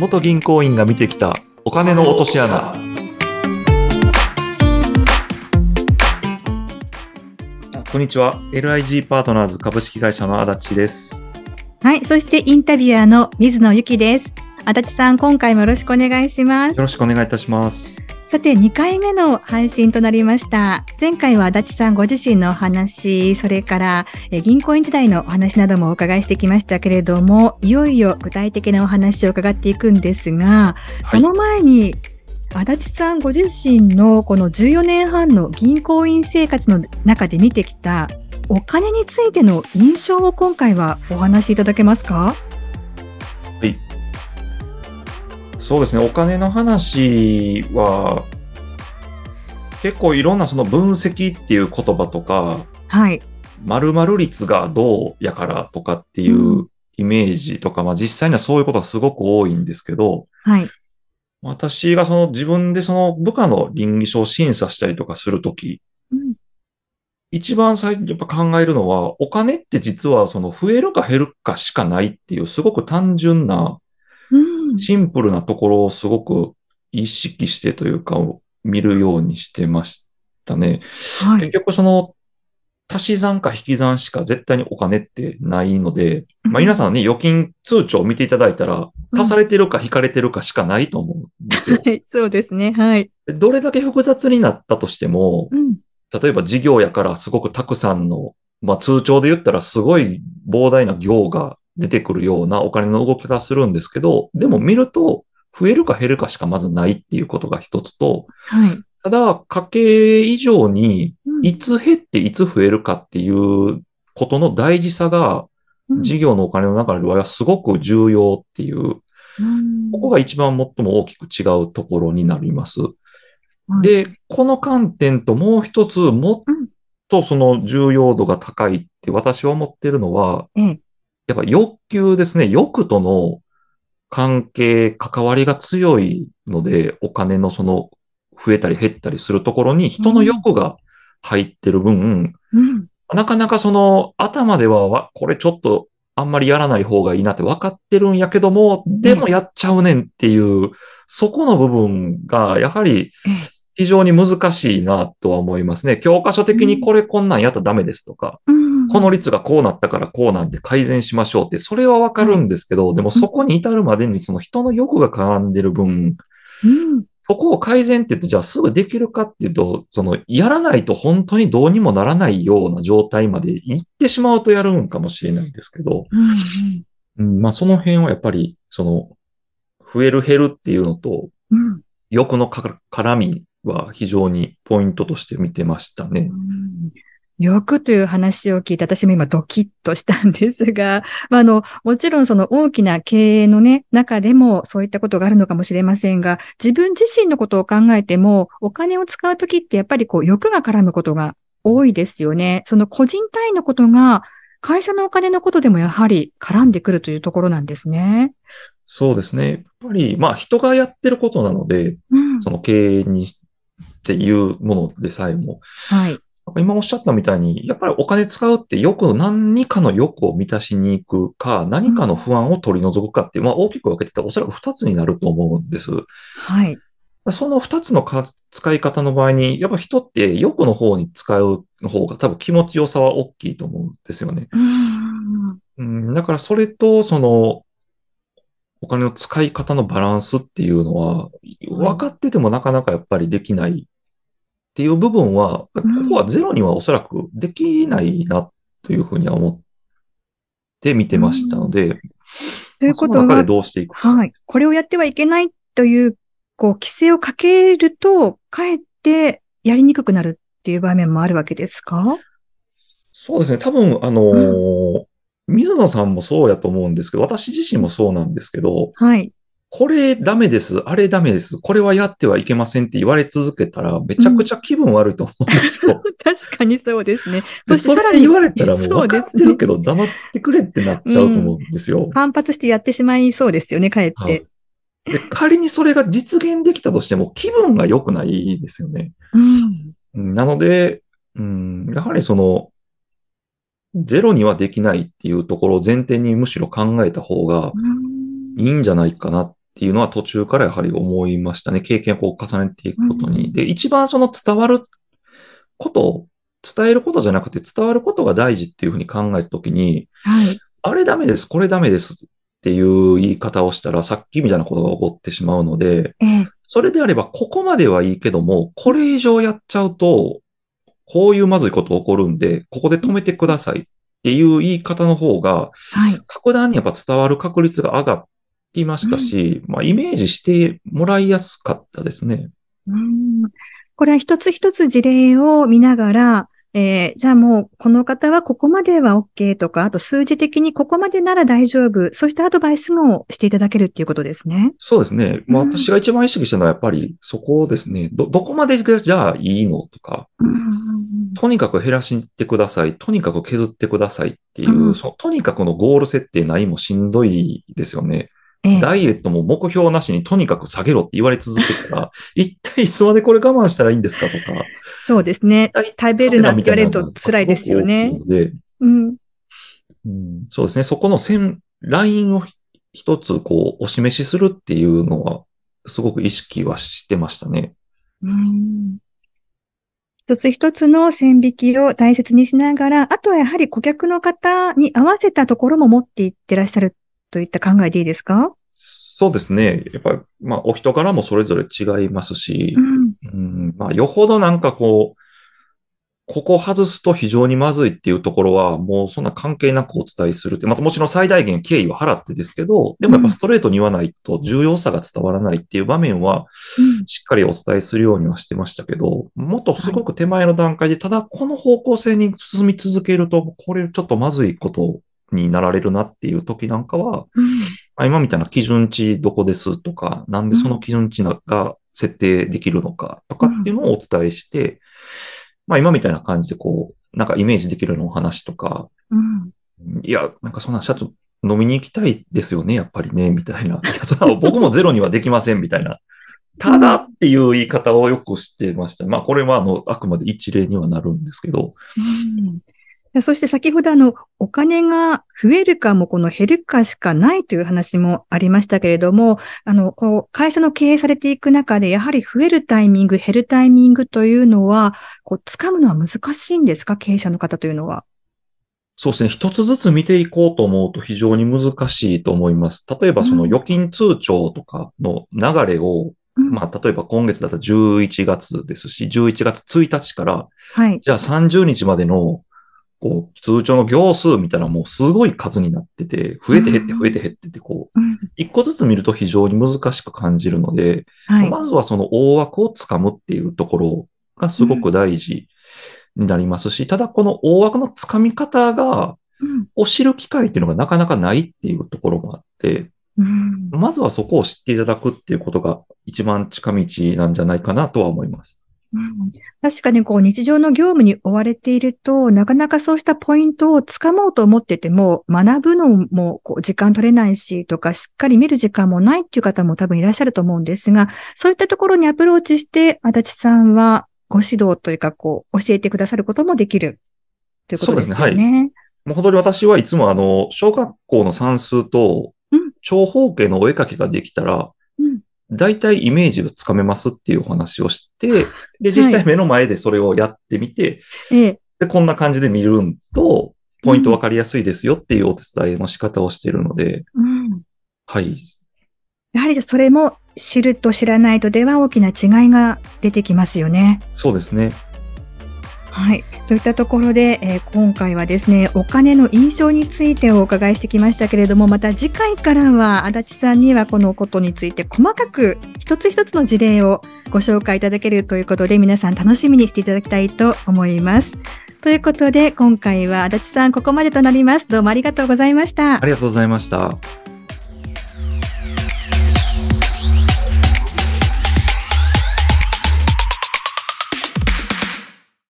元銀行員が見てきたお金の落とし穴こんにちは LIG パートナーズ株式会社の足立ですはい。そしてインタビュアーの水野ゆきです。足立さん、今回もよろしくお願いしますよ。ろしくお願いいたしますさて、2回目の配信となりました。前回は足立さんご自身のお話、それからえ銀行員時代のお話などもお伺いしてきましたけれども、いよいよ具体的なお話を伺っていくんですが、その前に、足立さんご自身のこの14年半の銀行員生活の中で見てきたお金についての印象を今回はお話しいただけますか？そうですねお金の話は結構いろんなその分析っていう言葉とかはい。〇〇率がどうやからとかっていうイメージとか、まあ実際にはそういうことがすごく多いんですけど、はい。私がその自分でその部下の倫理書を審査したりとかするとき、うん一番最初にやっぱ考えるのは、お金って実はその増えるか減るかしかないっていうすごく単純なうん。シンプルなところをすごく意識してというか見るようにしてましたね。はい。結局その足し算か引き算しか絶対にお金ってないので、まあ皆さんね、預金通帳を見ていただいたら、足されてるか引かれてるかしかないと思うんですよ。はい。そうですね。はい。でどれだけ複雑になったとしても、うん。例えば事業やからすごくたくさんの、まあ通帳で言ったらすごい膨大な行が出てくるようなお金の動き方するんですけど、でも見ると増えるか減るかしかまずないっていうことが一つと、はい。ただ家計以上にうんいつ減っていつ増えるかっていうことの大事さがうん事業のお金の中ではすごく重要っていう、うんここが一番最も大きく違うところになります。はいで、この観点ともう一つ、もっとその重要度が高いって私は思ってるのは、ええ。やっぱ欲求ですね。欲との関係、関わりが強いので、お金のその増えたり減ったりするところに人の欲が入ってる分、うん。なかなかその頭ではわ、これちょっとあんまりやらない方がいいなって分かってるんやけども、でもやっちゃうねんっていう、そこの部分がやはりええ非常に難しいなとは思いますね。教科書的にこれこんなんやったらダメですとか、うん。この率がこうなったからこうなんで改善しましょうって、それはわかるんですけど、でもそこに至るまでにその人の欲が絡んでる分、うん。そこを改善って言ってじゃあすぐできるかっていうと、そのやらないと本当にどうにもならないような状態まで行ってしまうとやるんかもしれないんですけど、うん。うん、まあその辺はやっぱり、その、増える減るっていうのと、うん。欲のか絡みは非常にポイントとして見てましたね。欲という話を聞いて、私も今ドキッとしたんですが、まあ、あの、もちろんその大きな経営のね、中でもそういったことがあるのかもしれませんが、自分自身のことを考えても、お金を使うときってやっぱりこう欲が絡むことが多いですよね。その個人単位のことが、会社のお金のことでもやはり絡んでくるというところなんですね。そうですね。やっぱり、まあ人がやってることなので、うん。その経営にっていうものでさえも、はい。今おっしゃったみたいに、やっぱりお金使うってよく何かの欲を満たしに行くか、何かの不安を取り除くかっていう、まあ大きく分けてたらおそらく二つになると思うんです。はい。その二つのか使い方の場合に、やっぱ人って欲の方に使うの方が多分気持ちよさは大きいと思うんですよね。うん。うん、だからそれと、その、お金の使い方のバランスっていうのは、分かっててもなかなかやっぱりできないっていう部分は、こうんこはゼロにはおそらくできないなというふうには思って見てましたので、ということはその中で、どうしていくか。はい。これをやってはいけないという、こう、規制をかけると、かえってやりにくくなるっていう場面もあるわけですか？そうですね。多分、あのー水野さんもそうやと思うんですけど、私自身もそうなんですけど、はい。これダメです、あれダメです、これはやってはいけませんって言われ続けたら、めちゃくちゃ気分悪いと思うんですよ。確かにそうですね。でそれで言われたらもう分かってるけど黙ってくれってなっちゃうと思うんですよ。反発してやってしまいそうですよね、かえって。はいで仮にそれが実現できたとしても気分が良くないですよね。うん。うんなので、うん、やはりその、ゼロにはできないっていうところを前提にむしろ考えた方がいいんじゃないかなっていうのは途中からやはり思いましたね。経験をこう重ねていくことに。うんで、一番その伝わること、伝えることじゃなくて伝わることが大事っていうふうに考えたときに、はい。あれダメです、これダメですっていう言い方をしたら、さっきみたいなことが起こってしまうので、ええ。それであれば、ここまではいいけども、これ以上やっちゃうと、こういうまずいこと起こるんで、ここで止めてくださいっていう言い方の方が、はい。格段にやっぱ伝わる確率が上がりましたし、まあ、イメージしてもらいやすかったですね。うんこれは一つ一つ事例を見ながら、えーじゃあもうこの方はここまでは OK とか、あと数字的にここまでなら大丈夫、そうしたアドバイスをしていただけるっていうことですね。そうですね。まあ、うん私が一番意識したのはやっぱりそこですね。ど、どこまでがじゃあいいのとか、とにかく減らしてください。とにかく削ってくださいっていう、うんそのとにかくのゴール設定ないもしんどいですよね。ええダイエットも目標なしにとにかく下げろって言われ続けたら、一体いつまでこれ我慢したらいいんですかとか。そうですね。食べるなって言われると辛いですよね。でうん。うんそうですね。そこの線、ラインを一つこうお示しするっていうのは、すごく意識はしてましたね。うん一つ一つの線引きを大切にしながら、あとはやはり顧客の方に合わせたところも持っていってらっしゃるといった考えでいいですか？そうですね。やっぱり、まあ、お人柄もそれぞれ違いますしう、ん。うん、まあ、よほどなんかこう、ここ外すと非常にまずいっていうところは、もうそんな関係なくお伝えするって、またもちろん最大限敬意は払ってですけど、でもやっぱストレートに言わないと重要さが伝わらないっていう場面は、うん。しっかりお伝えするようにはしてましたけど、もっとすごく手前の段階で、ただこの方向性に進み続けると、これちょっとまずいことになられるなっていう時なんかは、うんまあ今みたいな基準値どこですとか、なんでその基準値が設定できるのかとかっていうのをお伝えして、まあ今みたいな感じでこう、なんかイメージできるようなお話とか、うんいや、なんかそんな社長飲みに行きたいですよね、やっぱりね、みたいな。いや、そ僕もゼロにはできません、みたいな。ただっていう言い方をよくしてました。まあこれはあの、あくまで一例にはなるんですけど、うんそして先ほどあの、お金が増えるかもこの減るかしかないという話もありましたけれども、あの、こう、会社の経営されていく中で、やはり増えるタイミング、減るタイミングというのは、こう、掴むのは難しいんですか？経営者の方というのは。そうですね。一つずつ見ていこうと思うと非常に難しいと思います。例えばその預金通帳とかの流れを、うんまあ例えば今月だったら11月ですし、11月1日から、はい。じゃあ30日までの、こう、通帳の行数見たらもうすごい数になってて、増えて減って増えて減ってて、こう、うん。一個ずつ見ると非常に難しく感じるので、はい。まずはその大枠をつかむっていうところがすごく大事になりますし、ただこの大枠のつかみ方が、うん。を知る機会っていうのがなかなかないっていうところもあって、うん。まずはそこを知っていただくっていうことが一番近道なんじゃないかなとは思います。うん。確かにこう日常の業務に追われていると、なかなかそうしたポイントをつかもうと思ってても、学ぶのもこう時間取れないしとか、しっかり見る時間もないっていう方も多分いらっしゃると思うんですが、そういったところにアプローチして、足立さんはご指導というか、こう、教えてくださることもできる。ということですよね。そうですもう本当に私はいつもあの、小学校の算数とうん。長方形のお絵かきができたら、うん大体イメージがつかめますっていうお話をして、で、実際目の前でそれをやってみて、ええ。で、こんな感じで見るんと、ポイントわかりやすいですよっていうお手伝いの仕方をしているので、うんはい。やはりそれも知ると知らないとでは大きな違いが出てきますよね。そうですね。はい。といったところで、えー今回はですね、お金の印象についてお伺いしてきましたけれども、また次回からは足立さんにはこのことについて細かく一つ一つの事例をご紹介いただけるということで、皆さん楽しみにしていただきたいと思います。ということで、今回は足立さんここまでとなります。どうもありがとうございましたあ。りがとうございました。